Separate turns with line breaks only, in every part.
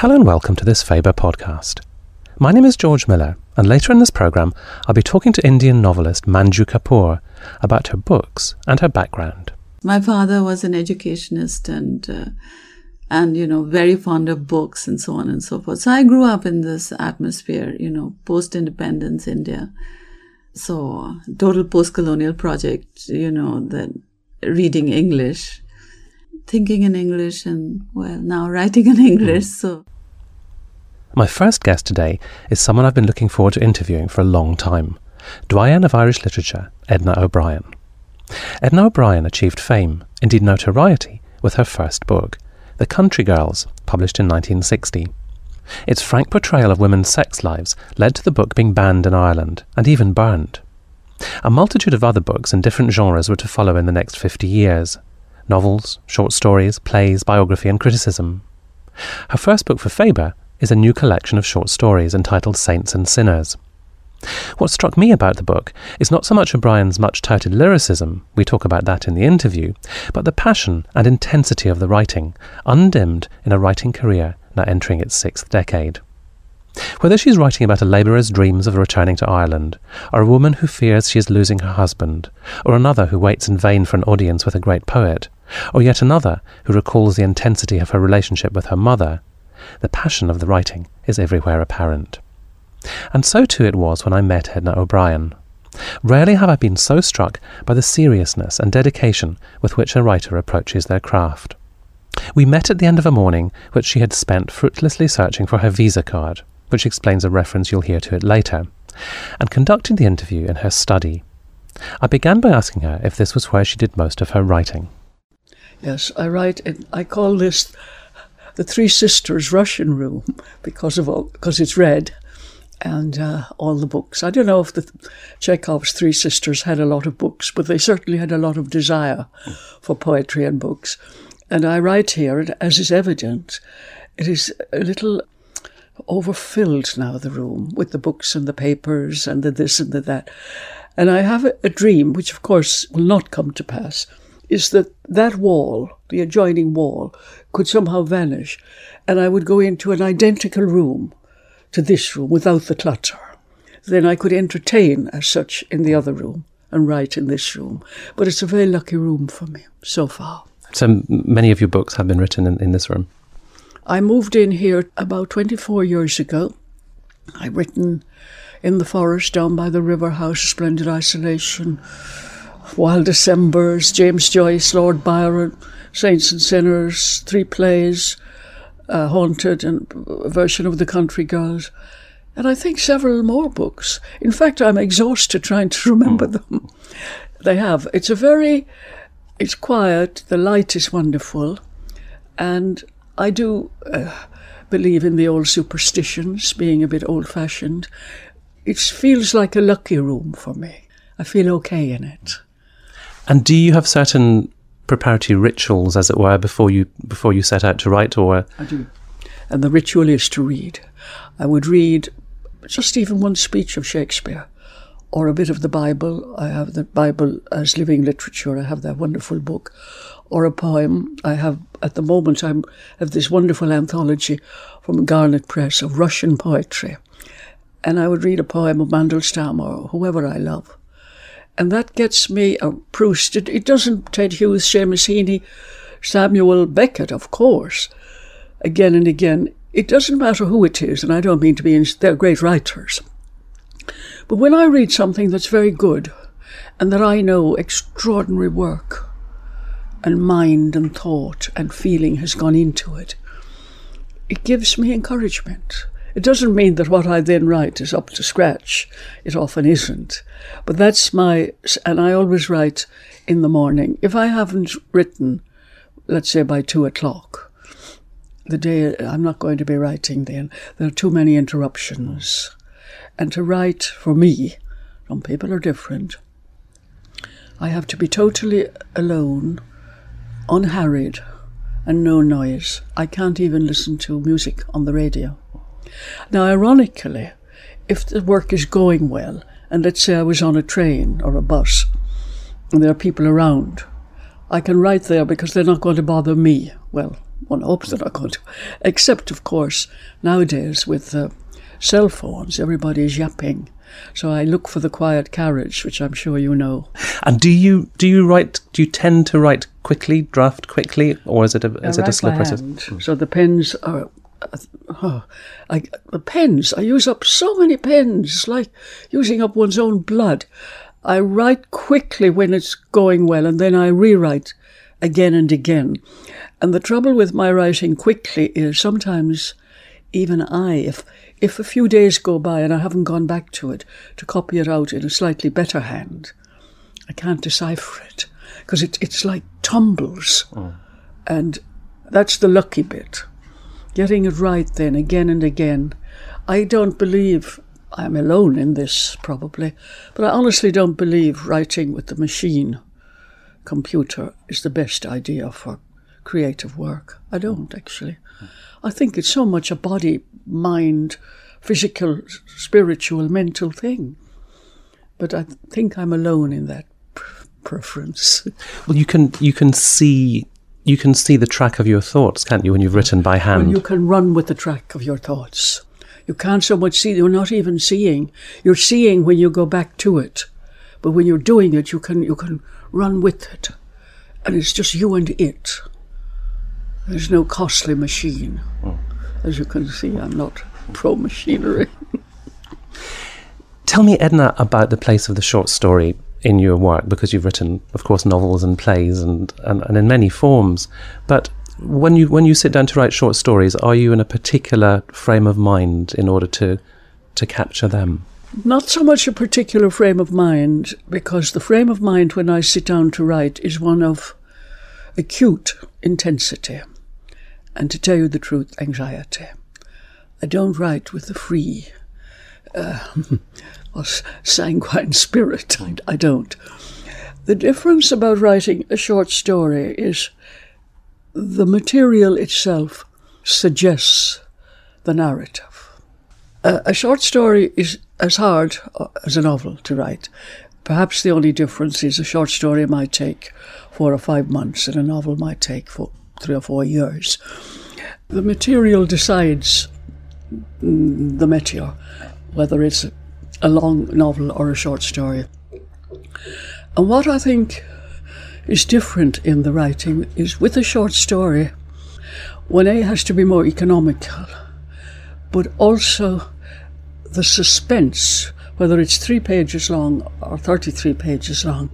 Hello and welcome to this Faber podcast. My name is George Miller, and later in this programme, I'll be talking to Indian novelist Manju Kapur about her books and her background.
My father was an educationist and uh, and you know very fond of books and so on and so forth. So I grew up in this atmosphere, you know, post-independence India. So total post-colonial project, you know, that reading English, thinking in English, and well, now writing in English. Hmm. So.
My first guest today is someone I've been looking forward to interviewing for a long time Doyenne of Irish literature, Edna O'Brien. Edna O'Brien achieved fame, indeed notoriety, with her first book, The Country Girls, published in 1960. Its frank portrayal of women's sex lives led to the book being banned in Ireland and even burned. A multitude of other books in different genres were to follow in the next 50 years novels, short stories, plays, biography, and criticism. Her first book for Faber is a new collection of short stories entitled Saints and Sinners. What struck me about the book is not so much O'Brien's much touted lyricism, we talk about that in the interview, but the passion and intensity of the writing, undimmed in a writing career now entering its sixth decade. Whether she's writing about a labourer's dreams of returning to Ireland, or a woman who fears she is losing her husband, or another who waits in vain for an audience with a great poet, or yet another who recalls the intensity of her relationship with her mother, the passion of the writing is everywhere apparent. And so too it was when I met Edna O'Brien. Rarely have I been so struck by the seriousness and dedication with which a writer approaches their craft. We met at the end of a morning which she had spent fruitlessly searching for her visa card, which explains a reference you'll hear to it later, and conducted the interview in her study. I began by asking her if this was where she did most of her writing.
Yes, I write. In, I call this the Three Sisters Russian Room because of all, because it's red, and uh, all the books. I don't know if the Chekhov's Three Sisters had a lot of books, but they certainly had a lot of desire for poetry and books. And I write here, and as is evident, it is a little overfilled now, the room, with the books and the papers and the this and the that. And I have a, a dream, which of course will not come to pass, is that that wall, the adjoining wall, could somehow vanish, and I would go into an identical room to this room without the clutter. Then I could entertain as such in the other room and write in this room. But it's a very lucky room for me so far.
So many of your books have been written in, in this room.
I moved in here about 24 years ago. I've written in the forest down by the river house, Splendid Isolation, Wild Decembers, James Joyce, Lord Byron, Saints and Sinners, three plays, uh, Haunted, and a version of The Country Girls. And I think several more books. In fact, I'm exhausted trying to remember them. They have. It's a very, it's quiet, the light is wonderful, and I do uh, believe in the old superstitions, being a bit old fashioned. It feels like a lucky room for me. I feel okay in it.
And do you have certain preparatory rituals, as it were, before you before you set out to write, or
I do. And the ritual is to read. I would read just even one speech of Shakespeare, or a bit of the Bible. I have the Bible as living literature. I have that wonderful book, or a poem. I have at the moment I have this wonderful anthology from Garnett Press of Russian poetry, and I would read a poem of Mandelstam or whoever I love and that gets me a Proust. It, it doesn't Ted Hughes, Seamus Heaney, Samuel Beckett, of course, again and again. It doesn't matter who it is, and I don't mean to be, they're great writers. But when I read something that's very good and that I know extraordinary work and mind and thought and feeling has gone into it, it gives me encouragement. It doesn't mean that what I then write is up to scratch. It often isn't. But that's my, and I always write in the morning. If I haven't written, let's say by two o'clock, the day I'm not going to be writing then. There are too many interruptions. And to write for me, some people are different. I have to be totally alone, unharried, and no noise. I can't even listen to music on the radio. Now, ironically, if the work is going well, and let's say I was on a train or a bus, and there are people around, I can write there because they're not going to bother me. Well, one hopes they're not going to. Except, of course, nowadays with uh, cell phones, everybody's yapping. So I look for the quiet carriage, which I'm sure you know.
And do you do you write? Do you tend to write quickly, draft quickly, or is it a is it a slow process?
hand, So the pens are. Oh, I, the pens, I use up so many pens, it's like using up one's own blood. I write quickly when it's going well, and then I rewrite again and again. And the trouble with my writing quickly is sometimes even I, if if a few days go by and I haven't gone back to it to copy it out in a slightly better hand, I can't decipher it because it, it's like tumbles. Mm. And that's the lucky bit. Getting it right then again and again. I don't believe I'm alone in this, probably, but I honestly don't believe writing with the machine computer is the best idea for creative work. I don't actually. I think it's so much a body, mind, physical, spiritual, mental thing. But I think I'm alone in that preference.
Well, you can you can see you can see the track of your thoughts, can't you, when you've written by hand?
When you can run with the track of your thoughts. You can't so much see, you're not even seeing. You're seeing when you go back to it. But when you're doing it, you can, you can run with it. And it's just you and it. There's no costly machine. As you can see, I'm not pro machinery.
Tell me, Edna, about the place of the short story in your work, because you've written, of course, novels and plays and, and, and in many forms. But when you when you sit down to write short stories, are you in a particular frame of mind in order to to capture them?
Not so much a particular frame of mind, because the frame of mind when I sit down to write is one of acute intensity, and to tell you the truth, anxiety. I don't write with a free uh, or sanguine spirit. I, I don't. The difference about writing a short story is the material itself suggests the narrative. A, a short story is as hard uh, as a novel to write. Perhaps the only difference is a short story might take four or five months and a novel might take four, three or four years. The material decides mm, the meteor, whether it's a, long novel or a short story. And what I think is different in the writing is with a short story, one A has to be more economical, but also the suspense, whether it's three pages long or 33 pages long,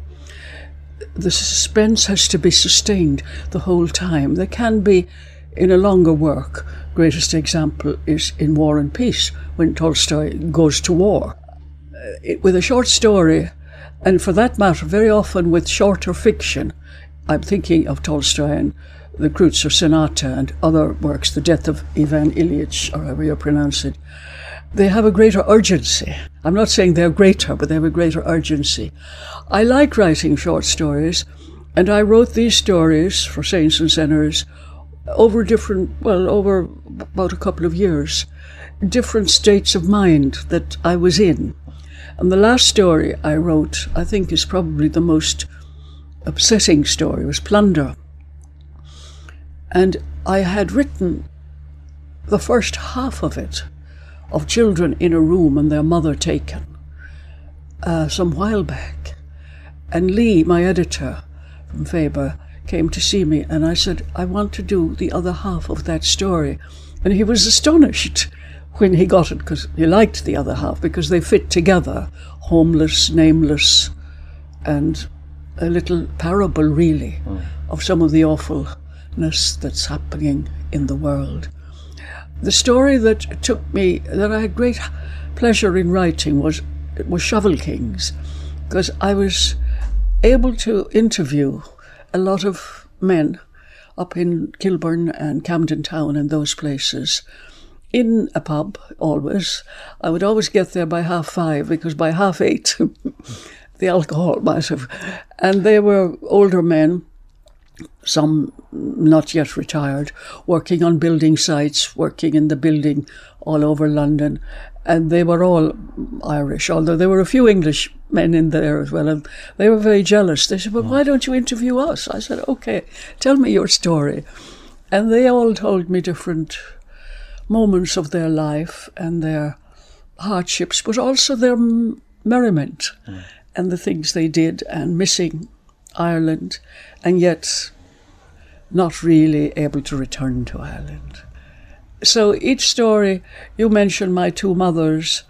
the suspense has to be sustained the whole time. There can be, in a longer work, greatest example is in War and Peace, when Tolstoy goes to war. Uh, it- with a short story, and for that matter, very often with shorter fiction, I'm thinking of Tolstoy and the Kreutzer Sonata and other works, The Death of Ivan Ilyich, or however you pronounce it, they have a greater urgency. I'm not saying they're greater, but they have a greater urgency. I like writing short stories, and I wrote these stories for Saints and Sinners over different, well, over about a couple of years, different states of mind that I was in. And the last story I wrote, I think, is probably the most upsetting story, was Plunder. And I had written the first half of it of children in a room and their mother taken uh, some while back. And Lee, my editor from Faber, came to see me and I said, I want to do the other half of that story. And he was astonished when he got it because he liked the other half because they fit together homeless, nameless, and a little parable, really, of some of the awfulness that's happening in the world. The story that took me, that I had great pleasure in writing, was was Shovel Kings, because I was able to interview a lot of men up in Kilburn and Camden Town and those places in a pub always. I would always get there by half five because by half eight the alcohol might have. And they were older men, some not yet retired, working on building sites, working in the building all over London. And they were all Irish, although there were a few English men in there as well. And they were very jealous. They said, Well, why don't you interview us? I said, Okay, tell me your story. And they all told me different moments of their life and their hardships, but also their merriment mm. and the things they did and missing Ireland and yet not really able to return to Ireland. So each story, you mentioned my two mothers.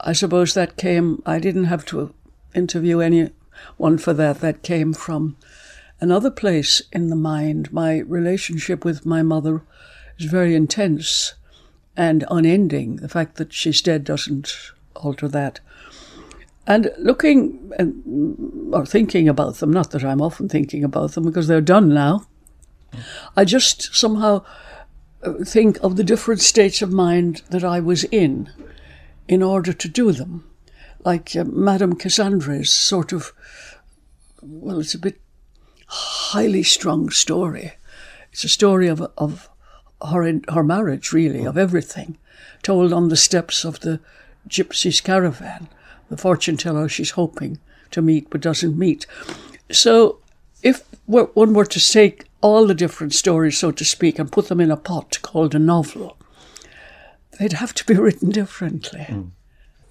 I suppose that came, I didn't have to interview anyone for that. That came from another place in the mind. My relationship with my mother is very intense and unending. The fact that she's dead doesn't alter that. And looking and, or thinking about them, not that I'm often thinking about them because they're done now, I just somehow think of the different states of mind that I was in in order to do them. Like uh, Madame Cassandra's sort of, well, it's a bit highly strung story. It's a story of, of her, her marriage, really, of everything, told on the steps of the gypsy's caravan, the fortune teller she's hoping to meet but doesn't meet. So, if one were to take all the different stories, so to speak, and put them in a pot called a novel, they'd have to be written differently. Mm.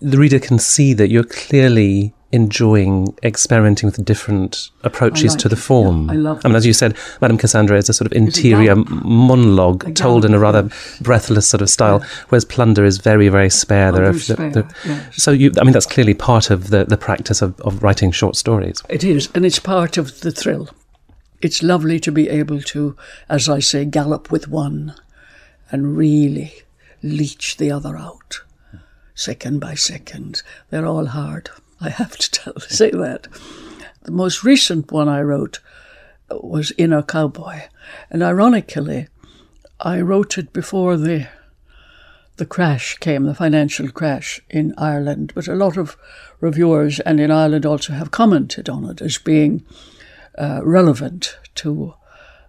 The reader can see that you're clearly enjoying experimenting with different approaches
like
to the
it,
form.
yeah, I love
I mean, as you said, Madame Cassandra is a sort of interior monologue
A
told in a rather breathless sort of style, whereas Plunder is very, very spare. There are-
very spare,
the-
yes.
So, you, I mean, that's clearly part of the, the practice of, of writing short stories.
It is, and it's part of the thrill. It's lovely to be able to, as I say, gallop with one and really leech the other out, second by second. They're all hard. I have to tell, say that. The most recent one I wrote was Inner Cowboy, and ironically, I wrote it before the the crash came, the financial crash in Ireland. But a lot of reviewers and in Ireland also have commented on it as being uh, relevant to,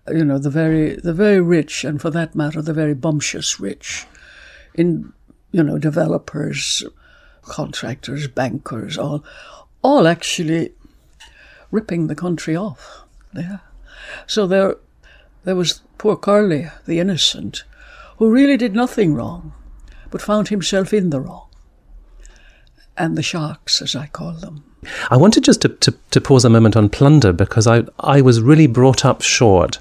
you know, the very the very rich and for that matter the very bumptious rich, in you know developers, contractors, bankers, all, all actually ripping the country off. Yeah. So there, there was poor Carly, the innocent, who really did nothing wrong, but found himself in the wrong. And the sharks, as I call them.
I wanted just to, to, to pause a moment on plunder because I, I was really brought up short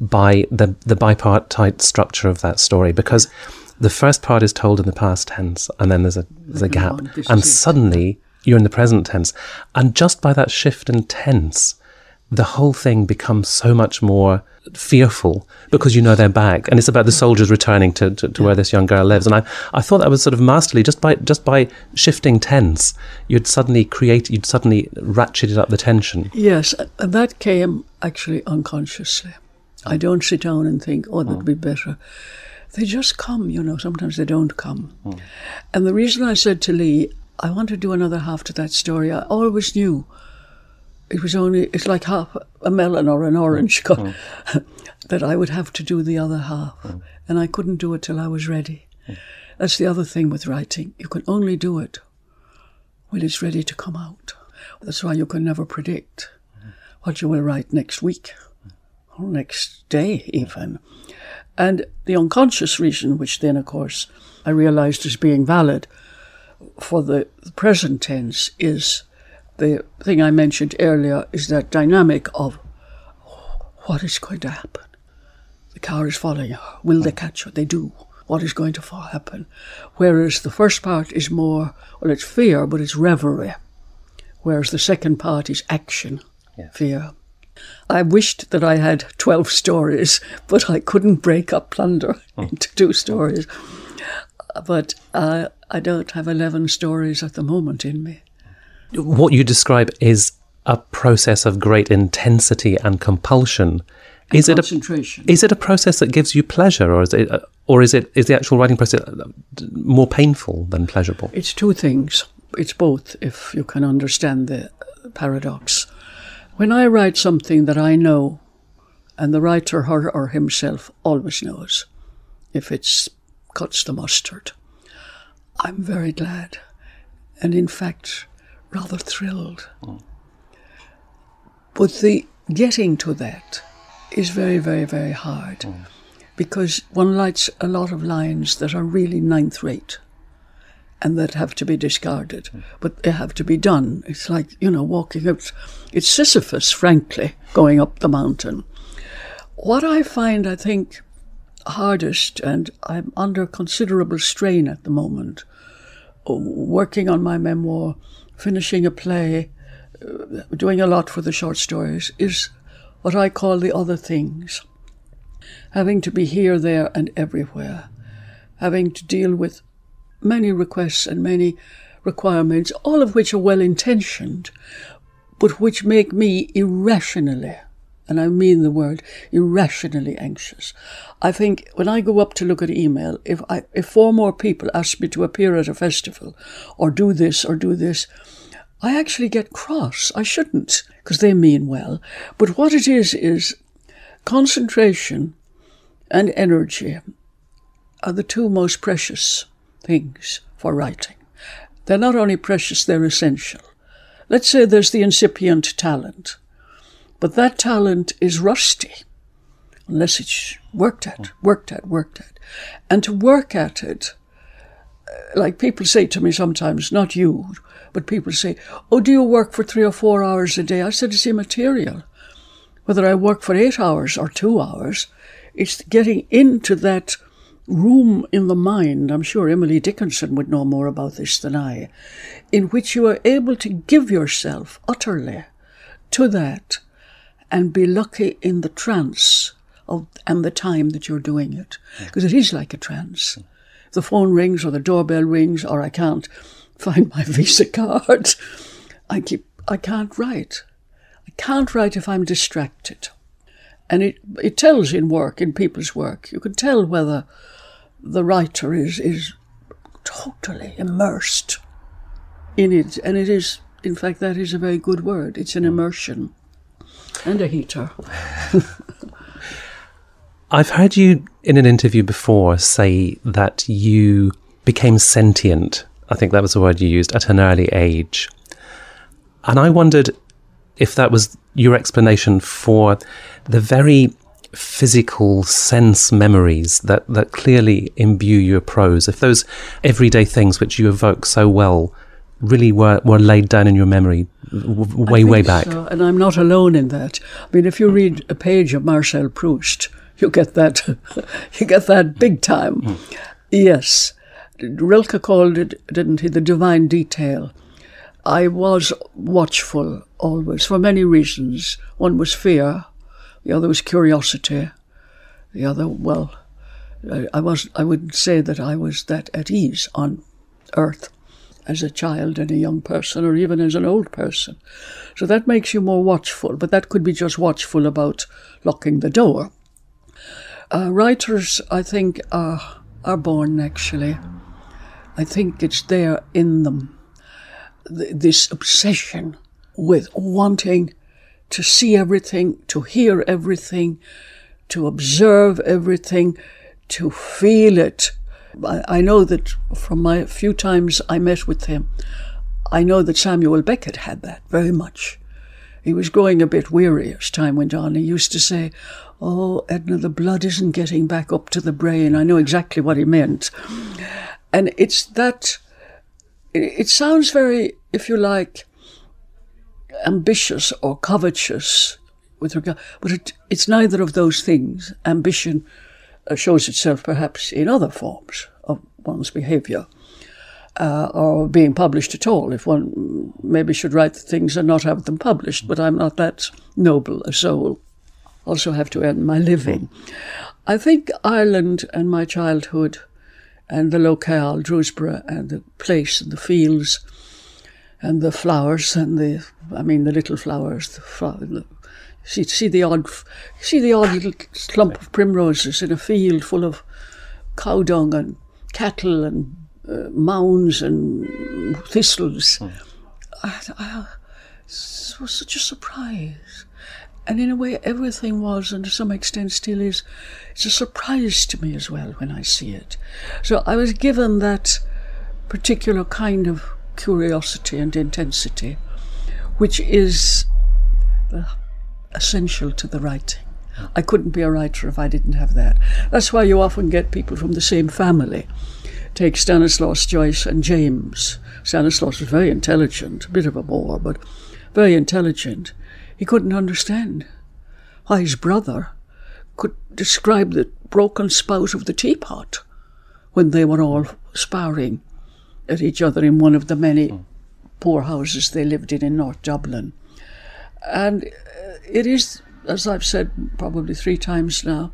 by the, the bipartite structure of that story because the first part is told in the past tense and then there's a, there's a gap and suddenly you're in the present tense. And just by that shift in tense, the whole thing becomes so much more fearful because you know they're back. And it's about the soldiers returning to, to, to where this young girl lives. And I, I thought that was sort of masterly. Just by just by shifting tense you'd suddenly create you'd suddenly ratcheted up the tension.
Yes, and that came actually unconsciously. I don't sit down and think, oh, that'd be mm. better. They just come, you know, sometimes they don't come. Mm. And the reason I said to Lee, I want to do another half to that story, I always knew it was only, it's like half a melon or an orange mm. cut, mm. that I would have to do the other half. Mm. And I couldn't do it till I was ready. That's the other thing with writing. You can only do it when it's ready to come out. That's why you can never predict what you will write next week or next day, even. And the unconscious reason, which then, of course, I realized as being valid for the present tense, is the thing I mentioned earlier is that dynamic of what is going to happen. The car is following her. Will they catch her? They do. What is going to happen? Whereas the first part is more, well, it's fear, but it's reverie. Whereas the second part is action, fear. I wished that I had 12 stories, but I couldn't break up plunder into two stories. But uh, I don't have 11 stories at the moment in me.
What you describe is a process of great intensity and compulsion is it a
Concentration.
is it a process that gives you pleasure or is it uh, or is it is the actual writing process uh, more painful than pleasurable
It's two things. It's both, if you can understand the paradox. When I write something that I know, and the writer, her or himself, always knows, if it's cuts the mustard, I'm very glad, and in fact, rather thrilled. Hmm. But the getting to that is very, very, very hard. Hmm. because one writes a lot of lines that are really ninth rate and that have to be discarded, hmm. but they have to be done. It's like, you know, walking up, it's Sisyphus, frankly, going up the mountain. What I find, I think, hardest, and I'm under considerable strain at the moment, uh, working on my memoir, finishing a play, uh, doing a lot for the short stories, is what I call the other things. Having to be here, there, and everywhere. Having to deal with many requests and many requirements, all of which are well intentioned, but which make me irrationally, and I mean the word irrationally anxious. I think when I go up to look at email, if I if four more people ask me to appear at a festival, or do this or do this, I actually get cross. I shouldn't, because they mean well. But what it is is concentration and energy are the two most precious things for writing. They're not only precious, they're essential. Let's say there's the incipient talent, but that talent is rusty unless it's worked at, worked at, worked at. And to work at it, uh, like people say to me sometimes, not you, but people say, Oh, do you work for three or four hours a day? I said, It's immaterial. Whether I work for eight hours or two hours, it's getting into that room in the mind, I'm sure Emily Dickinson would know more about this than I, in which you are able to give yourself utterly to that and be lucky in the trance of, and the time that you're doing it. Because it is like a trance. Hmm. The phone rings or the doorbell rings or I can't find my Visa card, I keep I can't write. I can't write if I'm distracted. And it, it tells in work, in people's work. You can tell whether the writer is, is totally immersed in it. And it is, in fact, that is a very good word. It's an hmm. immersion and a heater.
I've heard you in an interview before say that you became sentient. I think that was the word you used at an early age. And I wondered if that was your explanation for the very physical sense memories that, that clearly imbue your prose, if those everyday things which you evoke so well really were, were laid down in your memory w- way, way back. So.
And I'm not alone in that. I mean, if you read a page of Marcel Proust, you get that, you get that big time. Mm. Yes. Rilke called it, didn't he, the divine detail. I was watchful always for many reasons. One was fear, the other was curiosity. The other, well, I, I was I would say that I was that at ease on earth as a child and a young person, or even as an old person. So that makes you more watchful, but that could be just watchful about locking the door. Uh, writers, I think, are, are born actually. I think it's there in them. Th- this obsession with wanting to see everything, to hear everything, to observe everything, to feel it. I, I know that from my few times I met with him, I know that Samuel Beckett had that very much. He was growing a bit weary as time went on. He used to say, Oh, Edna, the blood isn't getting back up to the brain. I know exactly what he meant. And it's that, it sounds very, if you like, ambitious or covetous with regard, but it, it's neither of those things. Ambition shows itself perhaps in other forms of one's behaviour. Uh, or being published at all, if one maybe should write things and not have them published, but I'm not that noble a soul. Also have to earn my living. I think Ireland and my childhood and the locale, Drewsborough, and the place and the fields and the flowers and the I mean the little flowers the, the see see the odd see the odd little clump of primroses in a field full of cow dung and cattle and uh, mounds and thistles. Mm. I, I, it was such a surprise. And in a way, everything was, and to some extent still is, it's a surprise to me as well when I see it. So I was given that particular kind of curiosity and intensity, which is essential to the writing. I couldn't be a writer if I didn't have that. That's why you often get people from the same family. Take Stanislaus Joyce and James. Stanislaus was very intelligent, a bit of a bore, but very intelligent. He couldn't understand why his brother could describe the broken spout of the teapot when they were all sparring at each other in one of the many hmm. poor houses they lived in in North Dublin. And uh, it is, as I've said probably three times now,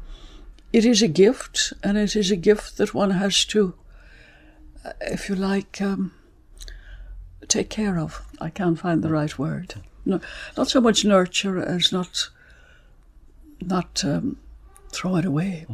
it is a gift, and it is a gift that one has to, uh, if you like, um, take care of. I can't find the right word. No, not so much nurture as not, not um, throw it away.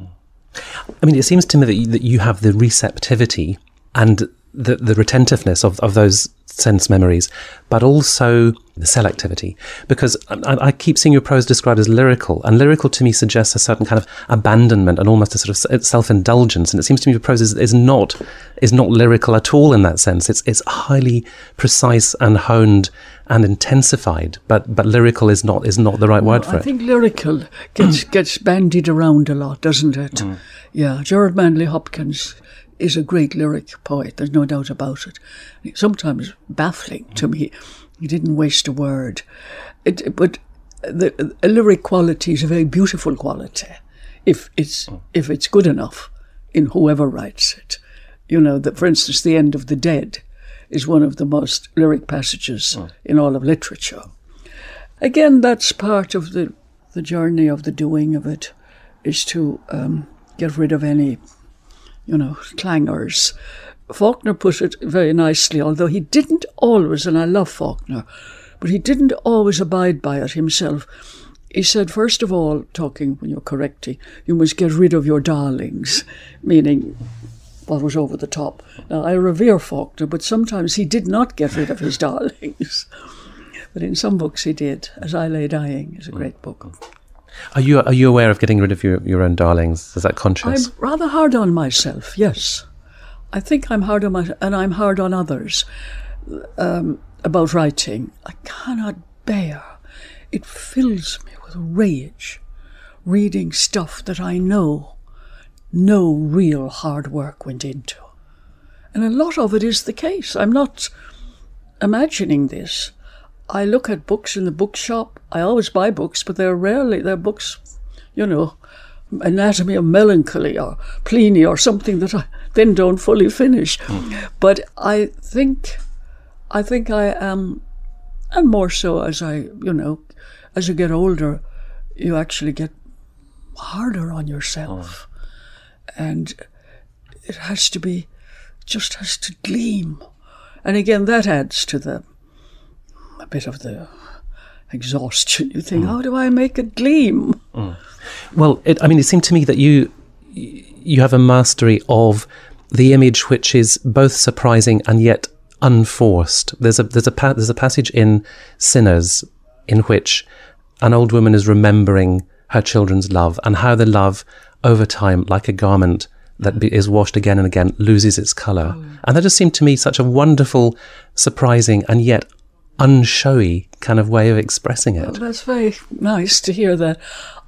I mean, it seems to me that you, that you have the receptivity and the, the retentiveness of, of those sense memories, but also the selectivity. Because I, I, keep seeing your prose described as lyrical, and lyrical to me suggests a certain kind of abandonment and almost a sort of self indulgence. And it seems to me your prose is, is not is not lyrical at all in that sense. It's it's highly precise and honed and intensified, but but lyrical is not is not the right word for
I
it.
I think lyrical gets gets bandied around a lot, doesn't it? Mm. Yeah, Gerard Manley Hopkins is a great lyric poet, there's no doubt about it. Sometimes baffling to me. He didn't waste a word. It, but the, a lyric quality is a very beautiful quality if it's, if it's good enough in whoever writes it. You know, that for instance, The End of the Dead is one of the most lyric passages in all of literature. Again, that's part of the, the journey of the doing of it, is to um, get rid of any you know, clangers. Faulkner put it very nicely, although he didn't always, and I love Faulkner, but he didn't always abide by it himself. He said, first of all, talking when you're correcting, you must get rid of your darlings, meaning what was over the top. Now, I revere Faulkner, but sometimes he did not get rid of his darlings. But in some books he did. As I Lay Dying is a great book.
Are you are you aware of getting rid of your, your own darlings? Is that conscious?
I'm rather hard on myself. Yes, I think I'm hard on myself, and I'm hard on others um, about writing. I cannot bear. It fills me with rage reading stuff that I know no real hard work went into. And a lot of it is the case. I'm not imagining this. I look at books in the bookshop. I always buy books, but they're rarely, they're books, you know, Anatomy of Melancholy or Pliny or something that I then don't fully finish. Mm. But I think, I think I am, and more so as I, you know, as you get older, you actually get harder on yourself. Oh. And it has to be, just has to gleam. And again, that adds to the bit of the exhaustion. You think, mm. how do I make it gleam? Mm.
Well, it, I mean, it seemed to me that you you have a mastery of the image, which is both surprising and yet unforced. There's a there's a there's a passage in Sinners in which an old woman is remembering her children's love and how the love over time, like a garment that be, is washed again and again, loses its color. Oh. And that just seemed to me such a wonderful, surprising, and yet unshowy kind of way of expressing it.
that's very nice to hear that.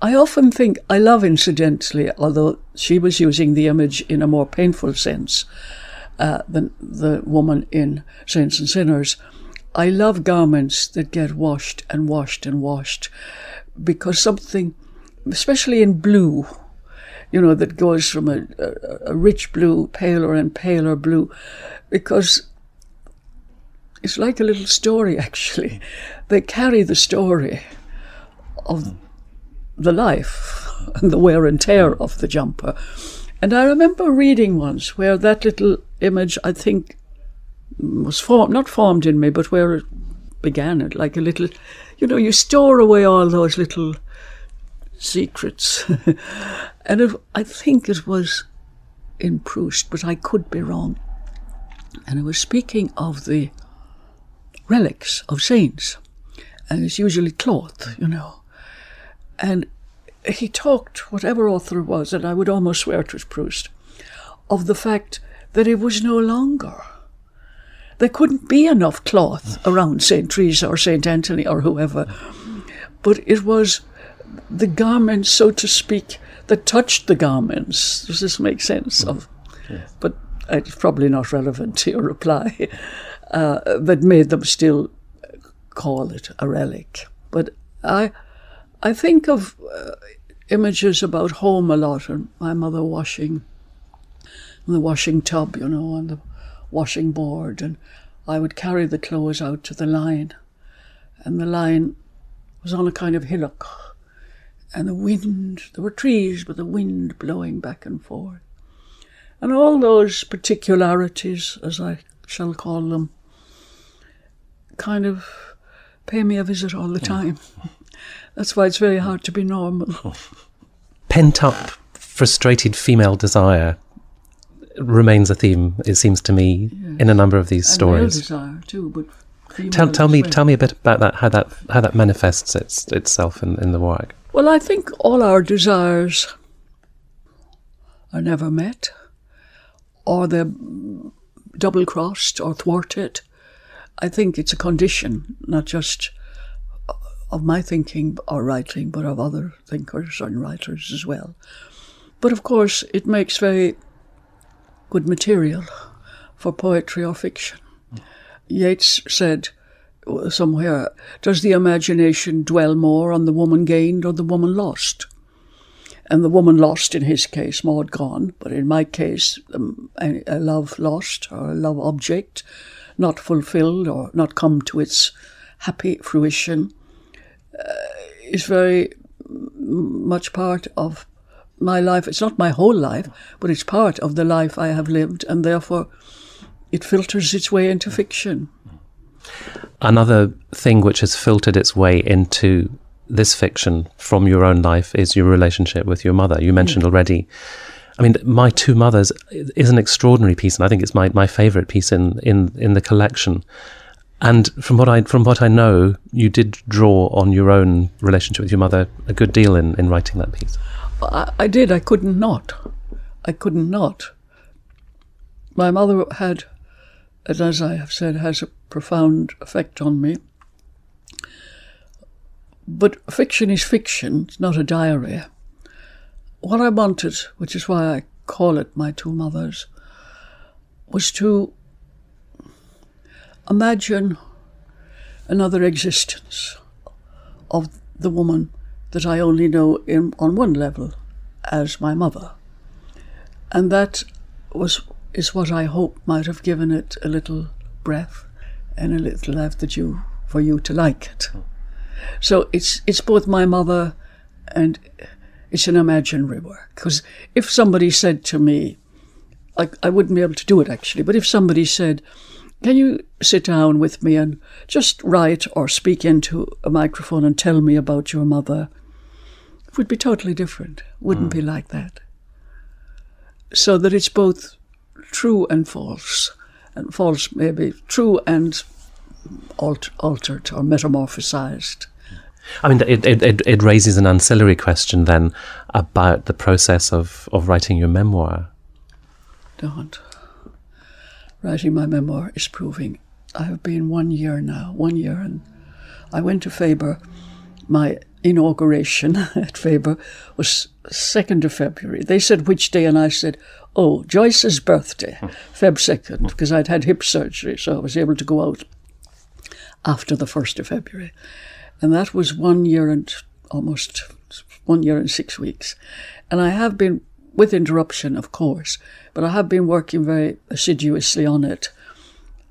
I often think, I love incidentally, although she was using the image in a more painful sense uh, than the woman in Saints and Sinners. I love garments that get washed and washed and washed because something, especially in blue, you know, that goes from a, a, a rich blue, paler and paler blue, because it's like a little story, actually. They carry the story of the life and the wear and tear of the jumper. And I remember reading once where that little image, I think, was formed, not formed in me, but where it began it, like a little, you know, you store away all those little secrets. and it, I think it was in Proust, but I could be wrong. And I was speaking of the relics of saints, and it's usually cloth, you know. And he talked, whatever author it was, and I would almost swear it was Proust, of the fact that it was no longer. There couldn't be enough cloth around St. Teresa or St. Anthony or whoever. But it was the garments, so to speak, that touched the garments. Does this make sense? Mm-hmm. Of, but it's probably not relevant to your reply. Uh, that made them still call it a relic. But I, I think of uh, images about home a lot, and my mother washing the washing tub, you know, on the washing board, and I would carry the clothes out to the line, and the line was on a kind of hillock, and the wind, there were trees, but the wind blowing back and forth. And all those particularities, as I shall call them, kind of pay me a visit all the time. That's why it's very hard to be normal.
Pent up, frustrated female desire remains a theme, it seems to me, in a number of these
And
stories.
desire too, but
Tell, tell me tell me a bit about that how that how that manifests its, itself in, in the work.
Well, I think all our desires are never met, or they're double crossed or thwarted. I think it's a condition, not just of my thinking or writing, but of other thinkers and writers as well. But of course, it makes very good material for poetry or fiction. Yeats said somewhere, Does the imagination dwell more on the woman gained or the woman lost? And the woman lost in his case, Maud Gonne, but in my case, um, a love lost or a love object, not fulfilled or not come to its happy fruition, uh, is very much part of my life. It's not my whole life, but it's part of the life I have lived, and therefore it filters its way into fiction.
Another thing which has filtered its way into this fiction from your own life is your relationship with your mother. You mentioned already. I mean, My Two Mothers is an extraordinary piece, and I think it's my, my favourite piece in, in, in the collection. And from what I from what I know, you did draw on your own relationship with your mother a good deal in, in writing that piece.
I, I did. I couldn't not. I couldn't not. My mother had, as I have said, has a profound effect on me. But fiction is fiction, it's not a diary. What I wanted, which is why I call it My Two Mothers, was to imagine another existence of the woman that I only know in, on one level as my mother. And that was is what I hope might have given it a little breath and a little life that you for you to like it. So it's it's both my mother and it's an imaginary work. Because if somebody said to me, I, I wouldn't be able to do it actually, but if somebody said, Can you sit down with me and just write or speak into a microphone and tell me about your mother? It would be totally different. Wouldn't be mm. like that. So that it's both true and false, and false maybe true and alt- altered or metamorphosized.
I mean, it, it, it, raises an ancillary question then about the process of, of writing your memoir.
Don't. Writing my memoir is proving. I have been one year now, one year, and I went to Faber. My inauguration at Faber was 2nd of February. They said which day, and I said, oh, Joyce's birthday, Feb 2nd, because I'd had hip surgery, so I was able to go out after the 1st of February. And that was one year and almost one year and six weeks. And I have been, with interruption, of course, but I have been working very assiduously on it.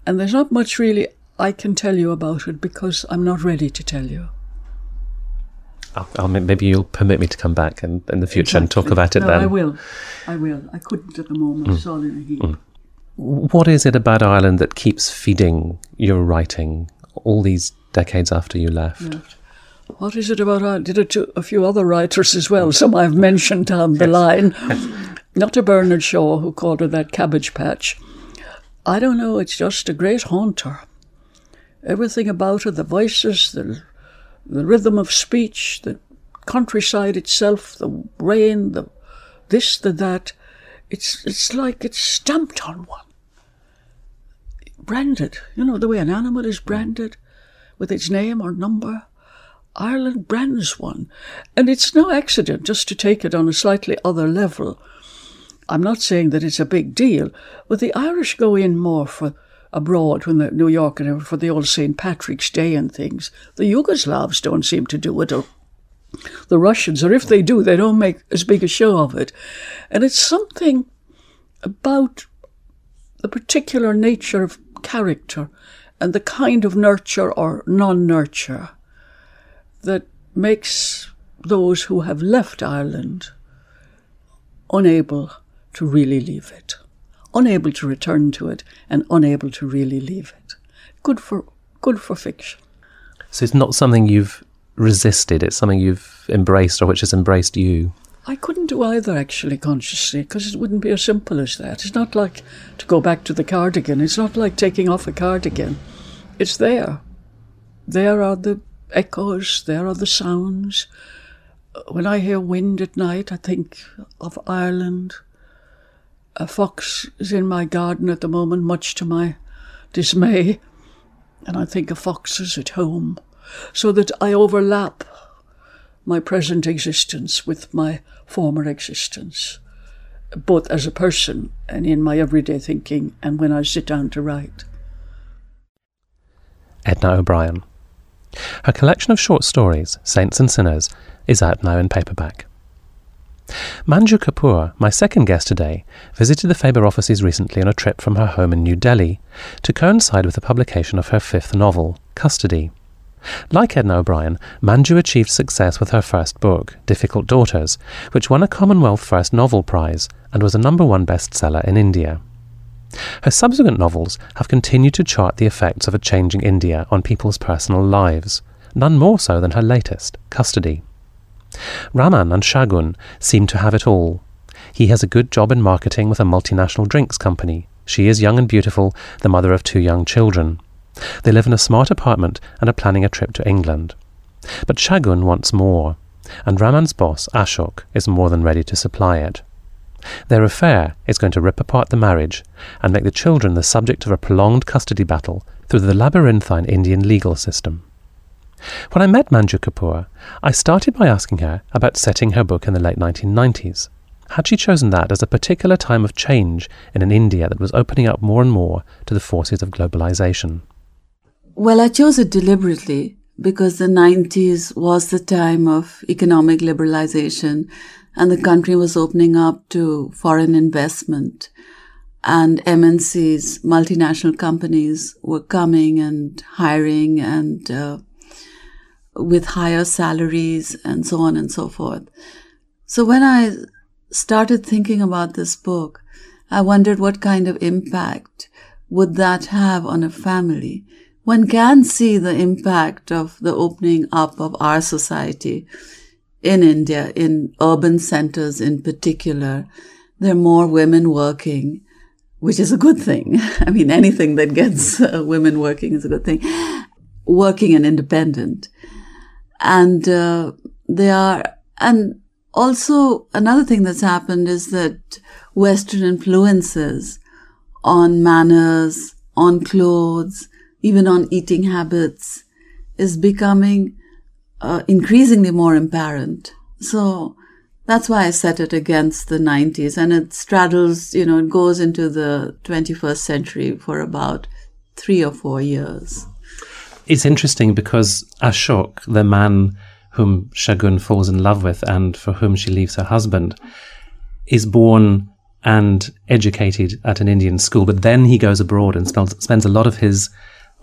And there's not much really I can tell you about it because I'm not ready to tell you.
I'll, I'll, maybe you'll permit me to come back in, in the future and talk about it
no,
then.
I will. I will. I couldn't at the moment. It's all in a heap.
What is it about Ireland that keeps feeding your writing all these decades after you left?
What is it about? I did it to a few other writers as well. Some I've mentioned down the line. Not to Bernard Shaw, who called her that cabbage patch. I don't know. It's just a great haunter. Everything about her, the voices, the the rhythm of speech, the countryside itself, the rain, the this, the that. It's it's like it's stamped on one. Branded. You know the way an animal is branded, with its name or number. Ireland brands one. And it's no accident, just to take it on a slightly other level. I'm not saying that it's a big deal, but the Irish go in more for abroad when New York and for the old St. Patrick's Day and things. The Yugoslavs don't seem to do it, or the Russians, or if they do, they don't make as big a show of it. And it's something about the particular nature of character and the kind of nurture or non nurture that makes those who have left Ireland unable to really leave it, unable to return to it, and unable to really leave it. Good for good for fiction.
So it's not something you've resisted; it's something you've embraced, or which has embraced you.
I couldn't do either actually consciously because it wouldn't be as simple as that. It's not like to go back to the cardigan. It's not like taking off a cardigan. It's there. There are the echoes, there are the sounds. When I hear wind at night, I think of Ireland. A fox is in my garden at the moment, much to my dismay, and I think of foxes at home, so that I overlap my present existence with my former existence, both as a person and in my everyday thinking and when I sit down to write.
Edna O'Brien. Her collection of short stories, Saints and Sinners, is out now in paperback. Manju Kapur, my second guest today, visited the Faber offices recently on a trip from her home in New Delhi to coincide with the publication of her fifth novel, Custody. Like Edna O'Brien, Manju achieved success with her first book, Difficult Daughters, which won a Commonwealth First Novel Prize and was a number one bestseller in India. Her subsequent novels have continued to chart the effects of a changing India on people's personal lives, none more so than her latest, Custody. Raman and Shagun seem to have it all. He has a good job in marketing with a multinational drinks company. She is young and beautiful, the mother of two young children. They live in a smart apartment and are planning a trip to England. But Shagun wants more, and Raman's boss, Ashok, is more than ready to supply it. Their affair is going to rip apart the marriage and make the children the subject of a prolonged custody battle through the labyrinthine Indian legal system. When I met Manju Kapur, I started by asking her about setting her book in the late 1990s. Had she chosen that as a particular time of change in an India that was opening up more and more to the forces of globalization?
Well, I chose it deliberately because the 90s was the time of economic liberalization and the country was opening up to foreign investment. And MNCs, multinational companies, were coming and hiring and uh, with higher salaries and so on and so forth. So when I started thinking about this book, I wondered what kind of impact would that have on a family one can see the impact of the opening up of our society in India, in urban centers in particular. There are more women working, which is a good thing. I mean, anything that gets uh, women working is a good thing. Working and independent. And uh, they are, and also another thing that's happened is that Western influences on manners, on clothes, even on eating habits, is becoming uh, increasingly more apparent. So that's why I set it against the 90s. And it straddles, you know, it goes into the 21st century for about three or four years.
It's interesting because Ashok, the man whom Shagun falls in love with and for whom she leaves her husband, is born and educated at an Indian school, but then he goes abroad and spends, spends a lot of his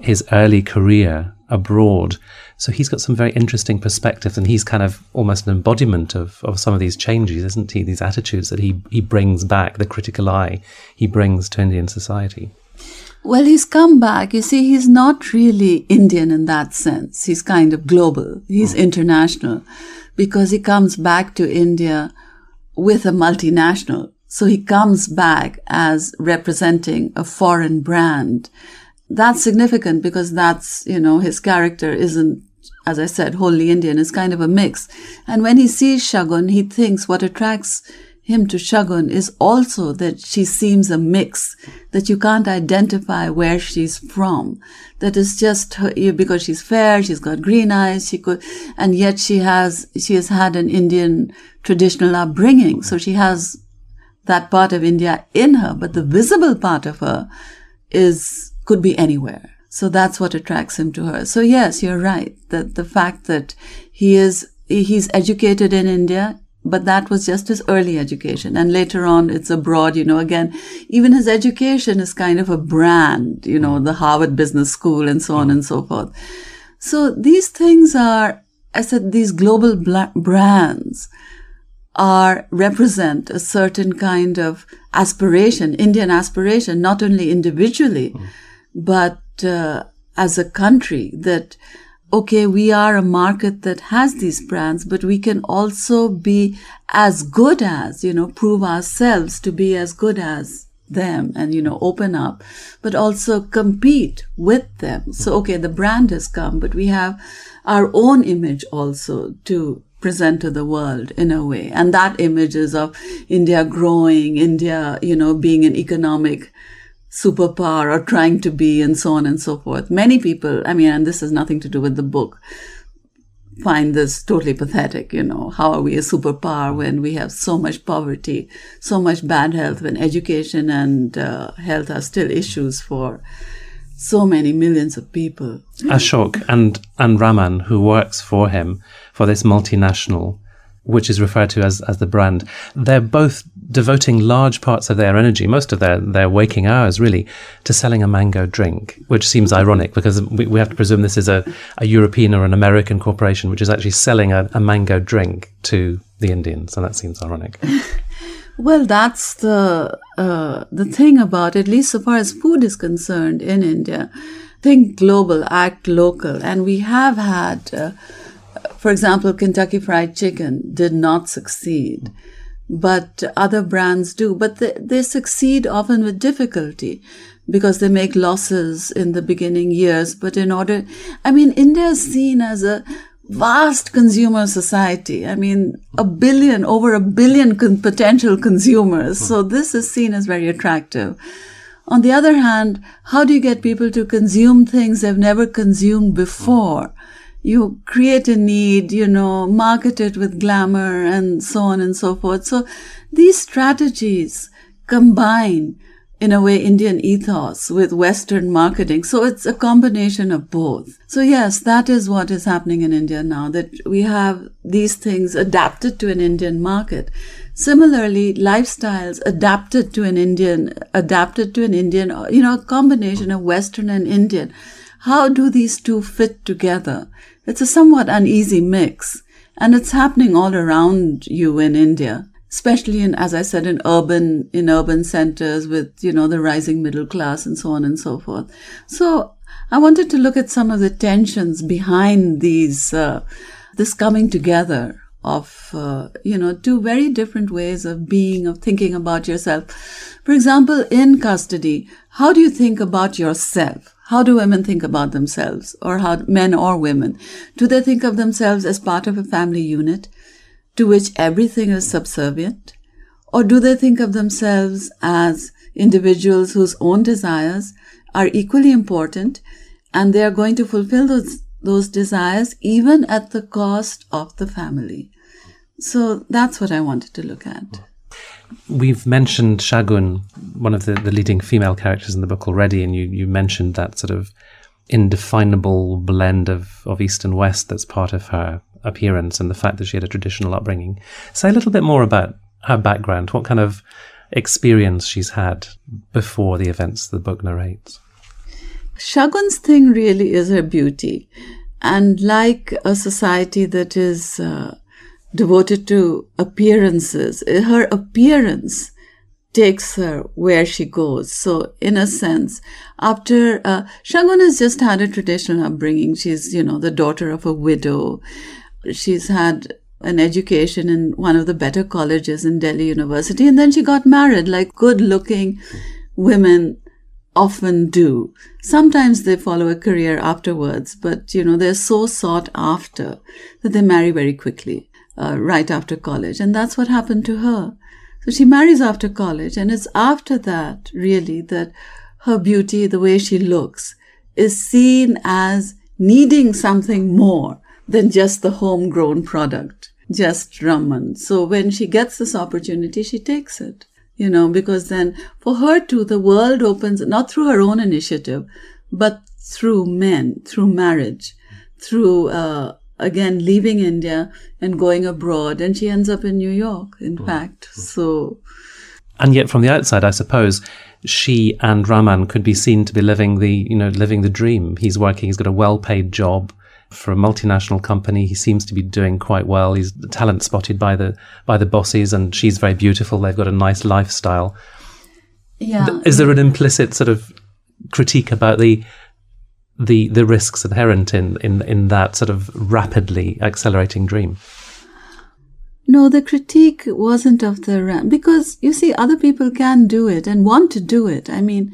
his early career abroad. So he's got some very interesting perspectives, and he's kind of almost an embodiment of, of some of these changes, isn't he? These attitudes that he, he brings back, the critical eye he brings to Indian society.
Well, he's come back. You see, he's not really Indian in that sense. He's kind of global. He's mm. international because he comes back to India with a multinational. So he comes back as representing a foreign brand that's significant because that's, you know, his character isn't, as I said, wholly Indian. It's kind of a mix. And when he sees Shagun, he thinks what attracts him to Shagun is also that she seems a mix, that you can't identify where she's from. That is just her, because she's fair, she's got green eyes, she could, and yet she has, she has had an Indian traditional upbringing. So she has that part of India in her, but the visible part of her is, could be anywhere. So that's what attracts him to her. So yes, you're right. That the fact that he is, he's educated in India, but that was just his early education. And later on, it's abroad, you know, again, even his education is kind of a brand, you know, the Harvard Business School and so on and so forth. So these things are, I said, these global brands are represent a certain kind of aspiration, Indian aspiration, not only individually, mm. But uh, as a country that okay, we are a market that has these brands, but we can also be as good as, you know, prove ourselves to be as good as them and, you know, open up, but also compete with them. So, okay, the brand has come, but we have our own image also to present to the world in a way. And that image is of India growing, India, you know, being an economic superpower or trying to be and so on and so forth. Many people, I mean, and this has nothing to do with the book, find this totally pathetic. You know, how are we a superpower when we have so much poverty, so much bad health, when education and uh, health are still issues for so many millions of people.
Ashok and, and Raman, who works for him for this multinational which is referred to as, as the brand, they're both devoting large parts of their energy, most of their, their waking hours really, to selling a mango drink, which seems ironic because we, we have to presume this is a, a European or an American corporation which is actually selling a, a mango drink to the Indians. and that seems ironic.
Well, that's the uh, the thing about at least so far as food is concerned in India. Think global, act local, and we have had uh, for example, Kentucky Fried Chicken did not succeed, but other brands do. But they, they succeed often with difficulty because they make losses in the beginning years. But in order, I mean, India is seen as a vast consumer society. I mean, a billion, over a billion con- potential consumers. So this is seen as very attractive. On the other hand, how do you get people to consume things they've never consumed before? You create a need, you know, market it with glamour and so on and so forth. So these strategies combine in a way Indian ethos with Western marketing. So it's a combination of both. So yes, that is what is happening in India now, that we have these things adapted to an Indian market. Similarly, lifestyles adapted to an Indian, adapted to an Indian, you know, a combination of Western and Indian. How do these two fit together? It's a somewhat uneasy mix, and it's happening all around you in India, especially in, as I said, in urban, in urban centers with, you know, the rising middle class and so on and so forth. So I wanted to look at some of the tensions behind these, uh, this coming together of uh, you know two very different ways of being of thinking about yourself for example in custody how do you think about yourself how do women think about themselves, or how men or women? Do they think of themselves as part of a family unit to which everything is subservient? Or do they think of themselves as individuals whose own desires are equally important and they are going to fulfill those, those desires even at the cost of the family? So that's what I wanted to look at.
We've mentioned Shagun, one of the, the leading female characters in the book already, and you, you mentioned that sort of indefinable blend of, of East and West that's part of her appearance and the fact that she had a traditional upbringing. Say a little bit more about her background, what kind of experience she's had before the events the book narrates.
Shagun's thing really is her beauty. And like a society that is uh, devoted to appearances. Her appearance takes her where she goes. So, in a sense, after uh, Shagun has just had a traditional upbringing. She's, you know, the daughter of a widow. She's had an education in one of the better colleges in Delhi University, and then she got married, like good looking women often do. Sometimes they follow a career afterwards, but you know, they're so sought after that they marry very quickly uh, right after college. And that's what happened to her. So she marries after college, and it's after that, really, that her beauty, the way she looks, is seen as needing something more than just the homegrown product, just Raman. So when she gets this opportunity, she takes it, you know, because then for her too, the world opens not through her own initiative, but through men, through marriage, through, uh, again, leaving India and going abroad. And she ends up in New York, in mm. fact. So.
And yet, from the outside, I suppose she and Raman could be seen to be living the, you know, living the dream. He's working, he's got a well paid job for a multinational company. He seems to be doing quite well. He's talent spotted by the by the bosses, and she's very beautiful. They've got a nice lifestyle.
Yeah.
Is there an implicit sort of critique about the the the risks inherent in in in that sort of rapidly accelerating dream?
No, the critique wasn't of the because you see, other people can do it and want to do it. I mean,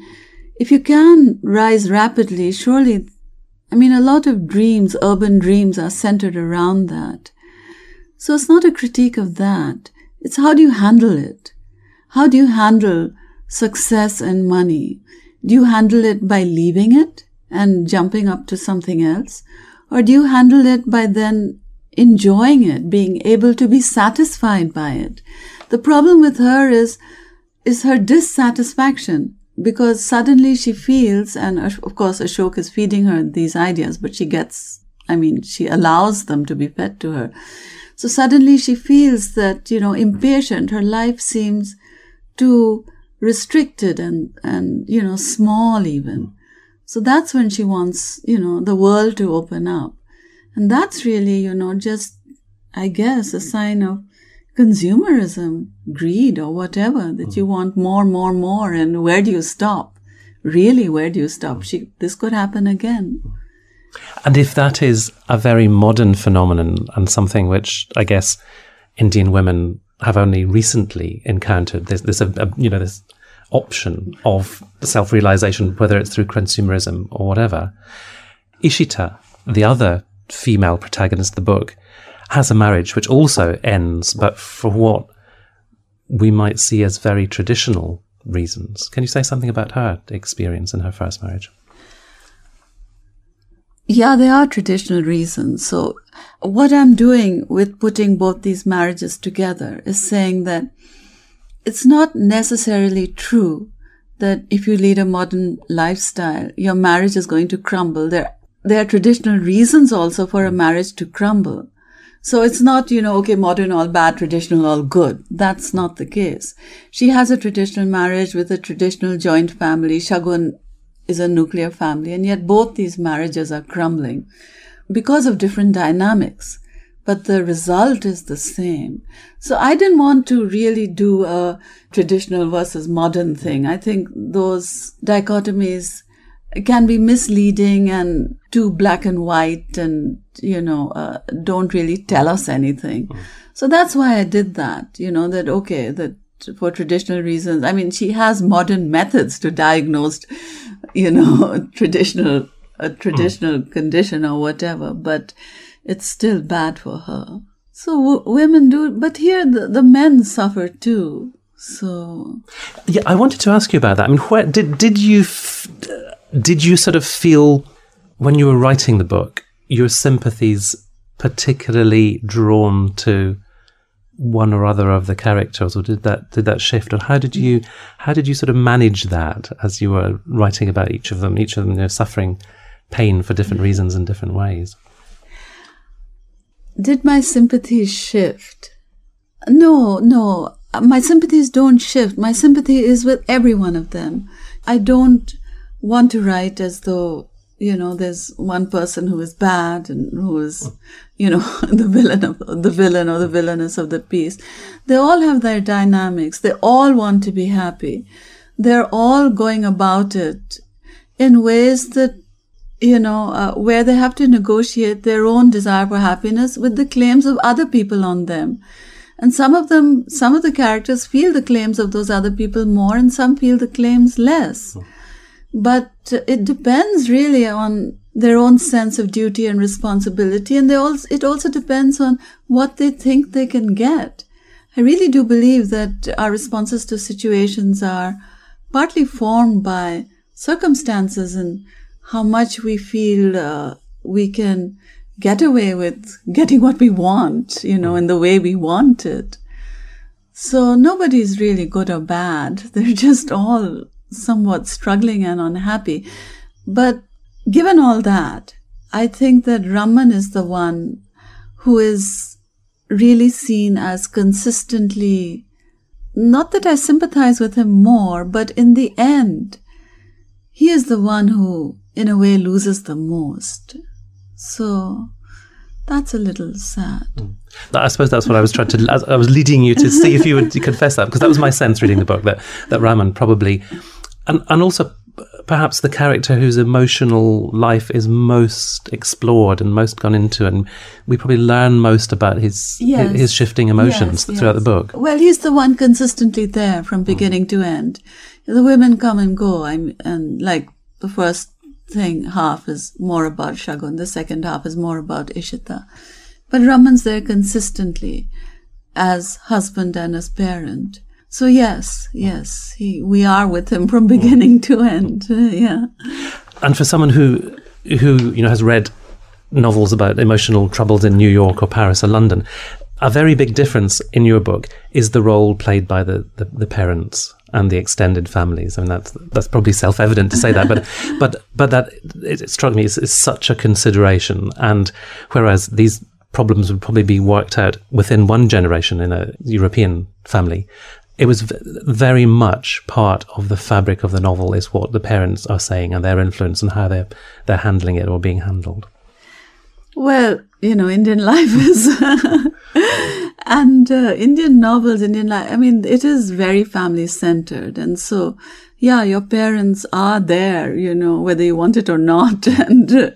if you can rise rapidly, surely, I mean, a lot of dreams, urban dreams, are centered around that. So it's not a critique of that. It's how do you handle it? How do you handle success and money? Do you handle it by leaving it and jumping up to something else? Or do you handle it by then enjoying it, being able to be satisfied by it. The problem with her is, is her dissatisfaction because suddenly she feels, and of course Ashok is feeding her these ideas, but she gets, I mean, she allows them to be fed to her. So suddenly she feels that, you know, impatient. Her life seems too restricted and, and, you know, small even. So that's when she wants, you know, the world to open up. And that's really, you know, just, I guess, a sign of consumerism, greed, or whatever, that you mm. want more, more, more. And where do you stop? Really, where do you stop? Mm. She, this could happen again.
And if that is a very modern phenomenon and something which I guess Indian women have only recently encountered, there's, there's a, a you know, this option of self-realization, whether it's through consumerism or whatever. Ishita, the other female protagonist of the book has a marriage which also ends, but for what we might see as very traditional reasons. Can you say something about her experience in her first marriage?
Yeah, there are traditional reasons. So, what I'm doing with putting both these marriages together is saying that it's not necessarily true that if you lead a modern lifestyle, your marriage is going to crumble. There there are traditional reasons also for a marriage to crumble. So it's not, you know, okay, modern all bad, traditional all good. That's not the case. She has a traditional marriage with a traditional joint family. Shagun is a nuclear family, and yet both these marriages are crumbling because of different dynamics. But the result is the same. So I didn't want to really do a traditional versus modern thing. I think those dichotomies can be misleading and too black and white and you know uh, don't really tell us anything mm. so that's why i did that you know that okay that for traditional reasons i mean she has modern methods to diagnose you know traditional a traditional mm. condition or whatever but it's still bad for her. So w- women do but here the, the men suffer too so.
Yeah i wanted to ask you about that. I mean where did did you f- did you sort of feel when you were writing the book your sympathies particularly drawn to one or other of the characters or did that did that shift? Or how did you how did you sort of manage that as you were writing about each of them each of them you know, suffering pain for different reasons in different ways
did my sympathies shift? No no. My sympathies don't shift. My sympathy is with every one of them. I don't want to write as though you know there's one person who is bad and who is you know the villain of the villain or the villainess of the piece. They all have their dynamics. They all want to be happy. They're all going about it in ways that you know uh, where they have to negotiate their own desire for happiness with the claims of other people on them and some of them some of the characters feel the claims of those other people more and some feel the claims less but it depends really on their own sense of duty and responsibility. And they also, it also depends on what they think they can get. I really do believe that our responses to situations are partly formed by circumstances and how much we feel uh, we can get away with getting what we want, you know, in the way we want it. So nobody's really good or bad. They're just all somewhat struggling and unhappy. But given all that, I think that Raman is the one who is really seen as consistently, not that I sympathize with him more, but in the end, he is the one who, in a way, loses the most. So that's a little sad. Mm.
I suppose that's what I was trying to. I was leading you to see if you would confess that because that was my sense reading the book that that Raman probably, and and also perhaps the character whose emotional life is most explored and most gone into, and we probably learn most about his yes. his shifting emotions yes, throughout yes. the book.
Well, he's the one consistently there from beginning mm. to end. The women come and go. I'm and like the first thing half is more about Shagun, the second half is more about Ishita. But Raman's there consistently as husband and as parent. So yes, yes, he, we are with him from beginning to end. Uh, yeah.
And for someone who who you know has read novels about emotional troubles in New York or Paris or London, a very big difference in your book is the role played by the, the, the parents and the extended families. I mean, that's that's probably self evident to say that, but but but that it, struck me as, as such a consideration. And whereas these problems would probably be worked out within one generation in a European family, it was v- very much part of the fabric of the novel is what the parents are saying and their influence and how they're they're handling it or being handled.
Well, you know, Indian life is and uh, Indian novels, Indian life. I mean, it is very family centered, and so yeah, your parents are there, you know, whether you want it or not, and. Uh,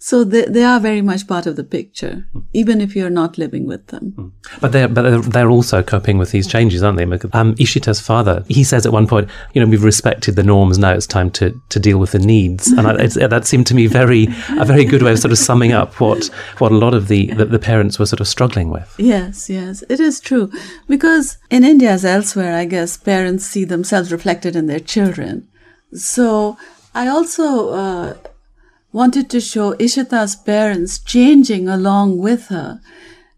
so they, they are very much part of the picture, even if you're not living with them. Hmm.
But they're but they're also coping with these changes, aren't they? Um, Ishita's father, he says at one point, you know, we've respected the norms. Now it's time to, to deal with the needs, and I, that seemed to me very a very good way of sort of summing up what what a lot of the, the the parents were sort of struggling with.
Yes, yes, it is true because in India as elsewhere, I guess parents see themselves reflected in their children. So I also. Uh, wanted to show Ishita's parents changing along with her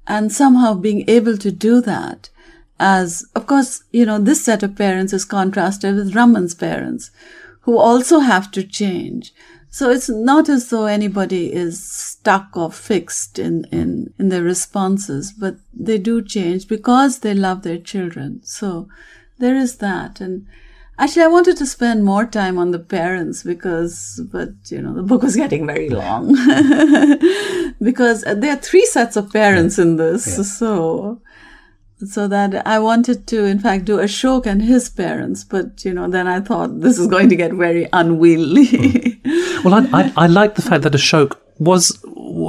and somehow being able to do that. As, of course, you know, this set of parents is contrasted with Raman's parents, who also have to change. So it's not as though anybody is stuck or fixed in, in, in their responses, but they do change because they love their children. So there is that. And Actually, I wanted to spend more time on the parents because, but you know, the book was getting very long because there are three sets of parents in this. Yeah. So, so that I wanted to, in fact, do Ashok and his parents, but you know, then I thought this is going to get very unwieldy.
mm. Well, I, I, I like the fact that Ashok was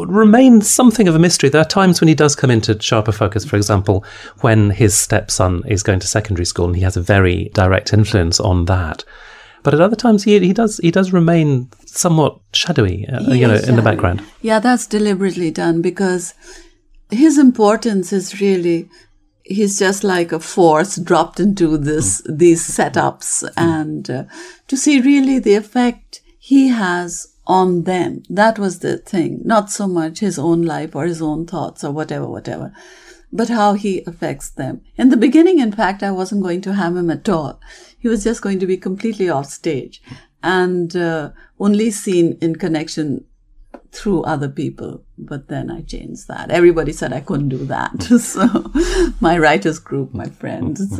remains something of a mystery. There are times when he does come into sharper focus. For example, when his stepson is going to secondary school, and he has a very direct influence on that. But at other times, he he does he does remain somewhat shadowy, uh, you know, in the background.
Yeah, that's deliberately done because his importance is really he's just like a force dropped into this these setups, and uh, to see really the effect he has on them. That was the thing. Not so much his own life or his own thoughts or whatever, whatever, but how he affects them. In the beginning, in fact, I wasn't going to have him at all. He was just going to be completely off stage and uh, only seen in connection through other people. But then I changed that. Everybody said I couldn't do that. So my writers group, my friends.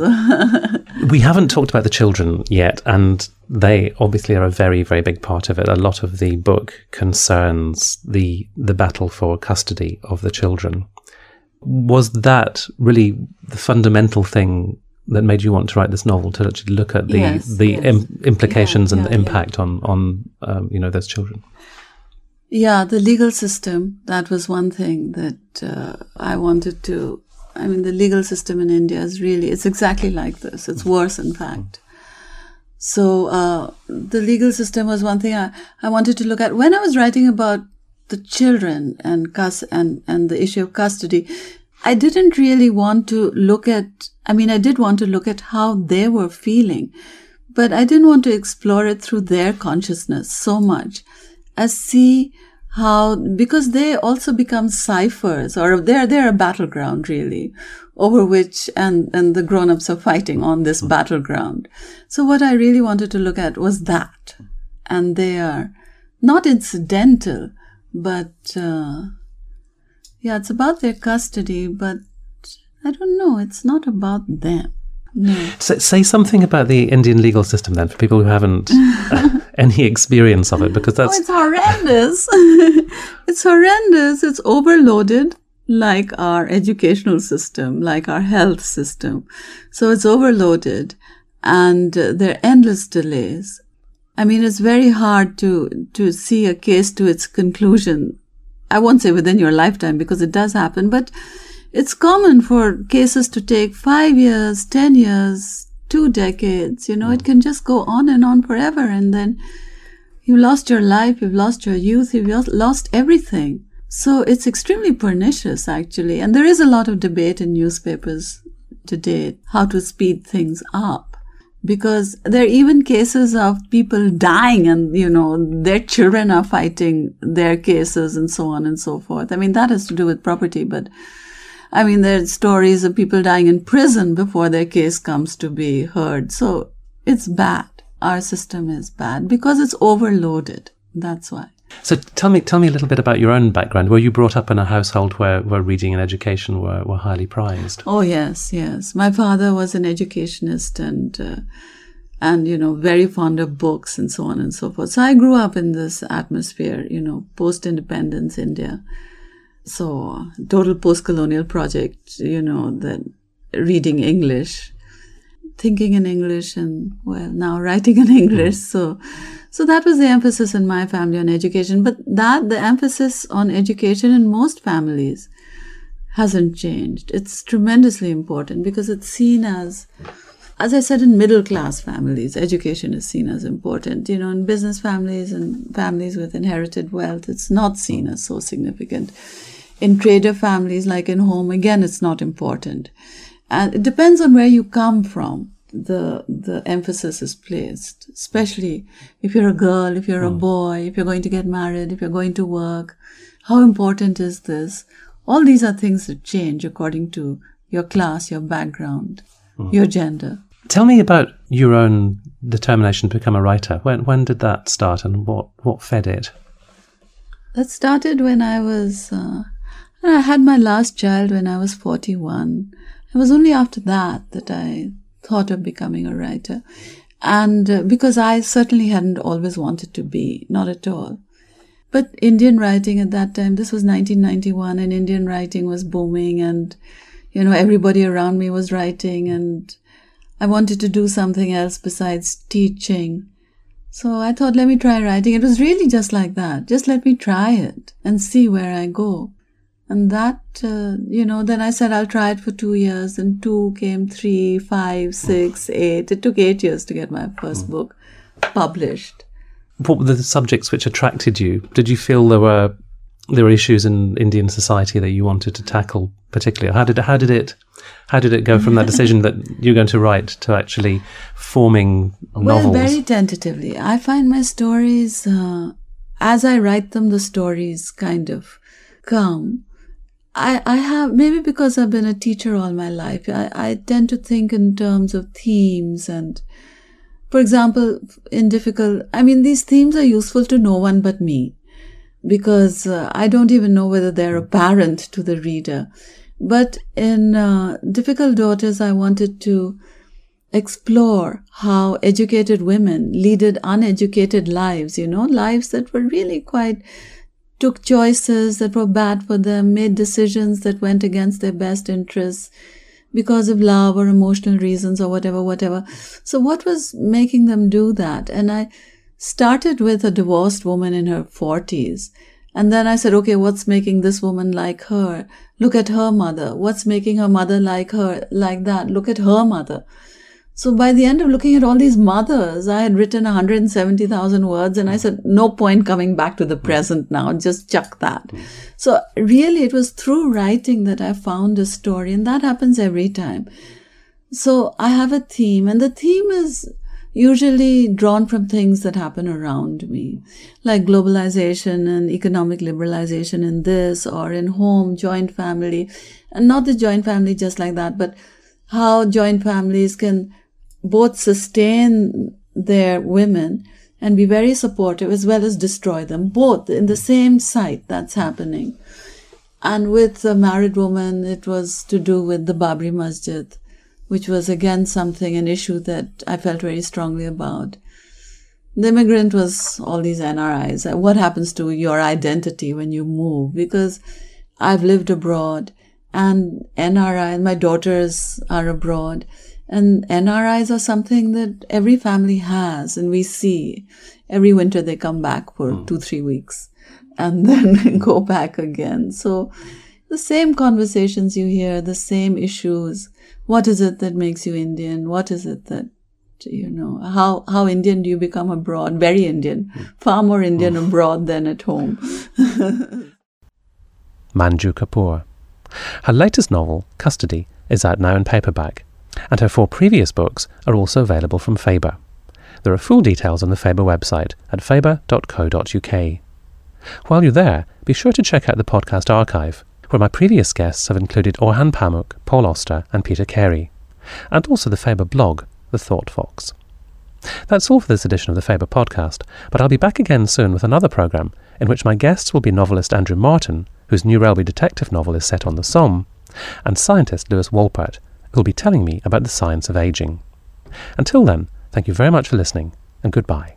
we haven't talked about the children yet, and they obviously are a very, very big part of it. A lot of the book concerns the the battle for custody of the children. Was that really the fundamental thing that made you want to write this novel to actually look at the yes, the yes. Im- implications yeah, and yeah, the impact yeah. on on um, you know those children?
Yeah, the legal system, that was one thing that uh, I wanted to. I mean, the legal system in India is really, it's exactly like this. It's worse, in fact. So, uh, the legal system was one thing I, I wanted to look at. When I was writing about the children and, cus- and, and the issue of custody, I didn't really want to look at, I mean, I did want to look at how they were feeling, but I didn't want to explore it through their consciousness so much as see how, because they also become ciphers or they're, they're a battleground really over which, and, and the grown-ups are fighting on this battleground. So what I really wanted to look at was that. And they are not incidental, but, uh, yeah, it's about their custody, but I don't know. It's not about them. No.
So, say something about the Indian legal system then, for people who haven't uh, any experience of it, because that's.
Oh, it's horrendous. it's horrendous. It's overloaded, like our educational system, like our health system. So it's overloaded, and uh, there are endless delays. I mean, it's very hard to to see a case to its conclusion I won't say within your lifetime because it does happen, but it's common for cases to take five years, 10 years, two decades. You know, it mm. can just go on and on forever. And then you've lost your life, you've lost your youth, you've lost everything. So it's extremely pernicious, actually. And there is a lot of debate in newspapers today how to speed things up because there are even cases of people dying and you know their children are fighting their cases and so on and so forth i mean that has to do with property but i mean there are stories of people dying in prison before their case comes to be heard so it's bad our system is bad because it's overloaded that's why
so tell me, tell me a little bit about your own background. Were you brought up in a household where, where reading and education were, were highly prized?
Oh yes, yes. My father was an educationist and uh, and you know very fond of books and so on and so forth. So I grew up in this atmosphere, you know, post independence India. So total post colonial project, you know, that reading English, thinking in English, and well now writing in English. Mm. So so that was the emphasis in my family on education. But that, the emphasis on education in most families hasn't changed. It's tremendously important because it's seen as, as I said, in middle class families, education is seen as important. You know, in business families and families with inherited wealth, it's not seen as so significant. In trader families, like in home, again, it's not important. And it depends on where you come from the the emphasis is placed especially if you're a girl if you're a hmm. boy if you're going to get married if you're going to work how important is this all these are things that change according to your class your background mm. your gender
tell me about your own determination to become a writer when when did that start and what what fed it
that started when i was uh, i had my last child when i was 41 it was only after that that i thought of becoming a writer. And uh, because I certainly hadn't always wanted to be, not at all. But Indian writing at that time, this was 1991, and Indian writing was booming, and, you know, everybody around me was writing, and I wanted to do something else besides teaching. So I thought, let me try writing. It was really just like that. Just let me try it and see where I go. And that, uh, you know, then I said I'll try it for two years. And two came three, five, six, eight. It took eight years to get my first book published.
What were the subjects which attracted you? Did you feel there were there were issues in Indian society that you wanted to tackle particularly? How did how did it how did it go from that decision that you're going to write to actually forming novels?
Well, very tentatively. I find my stories uh, as I write them, the stories kind of come I, I have maybe because I've been a teacher all my life, I, I tend to think in terms of themes and for example, in difficult, I mean, these themes are useful to no one but me because uh, I don't even know whether they're apparent to the reader. But in uh, Difficult Daughters, I wanted to explore how educated women leaded uneducated lives, you know, lives that were really quite took choices that were bad for them, made decisions that went against their best interests because of love or emotional reasons or whatever, whatever. So what was making them do that? And I started with a divorced woman in her forties. And then I said, okay, what's making this woman like her? Look at her mother. What's making her mother like her, like that? Look at her mother. So by the end of looking at all these mothers, I had written 170,000 words and I said, no point coming back to the hmm. present now, just chuck that. Hmm. So really it was through writing that I found a story and that happens every time. So I have a theme and the theme is usually drawn from things that happen around me, like globalization and economic liberalization in this or in home, joint family, and not the joint family just like that, but how joint families can both sustain their women and be very supportive as well as destroy them, both in the same site that's happening. And with the married woman, it was to do with the Babri Masjid, which was again something, an issue that I felt very strongly about. The immigrant was all these NRIs. What happens to your identity when you move? Because I've lived abroad and NRI, and my daughters are abroad and NRIs are something that every family has, and we see every winter they come back for mm. two, three weeks and then go back again. So the same conversations you hear, the same issues. What is it that makes you Indian? What is it that you know how how Indian do you become abroad? Very Indian, mm. far more Indian mm. abroad than at home.
Manju Kapur. Her latest novel, Custody, is out now in paperback and her four previous books are also available from Faber. There are full details on the Faber website at faber.co.uk. While you're there, be sure to check out the podcast archive, where my previous guests have included Orhan Pamuk, Paul Auster, and Peter Carey, and also the Faber blog, The Thought Fox. That's all for this edition of the Faber podcast, but I'll be back again soon with another programme in which my guests will be novelist Andrew Martin, whose New railway detective novel is set on the Somme, and scientist Lewis Wolpert, who'll be telling me about the science of aging. Until then, thank you very much for listening, and goodbye.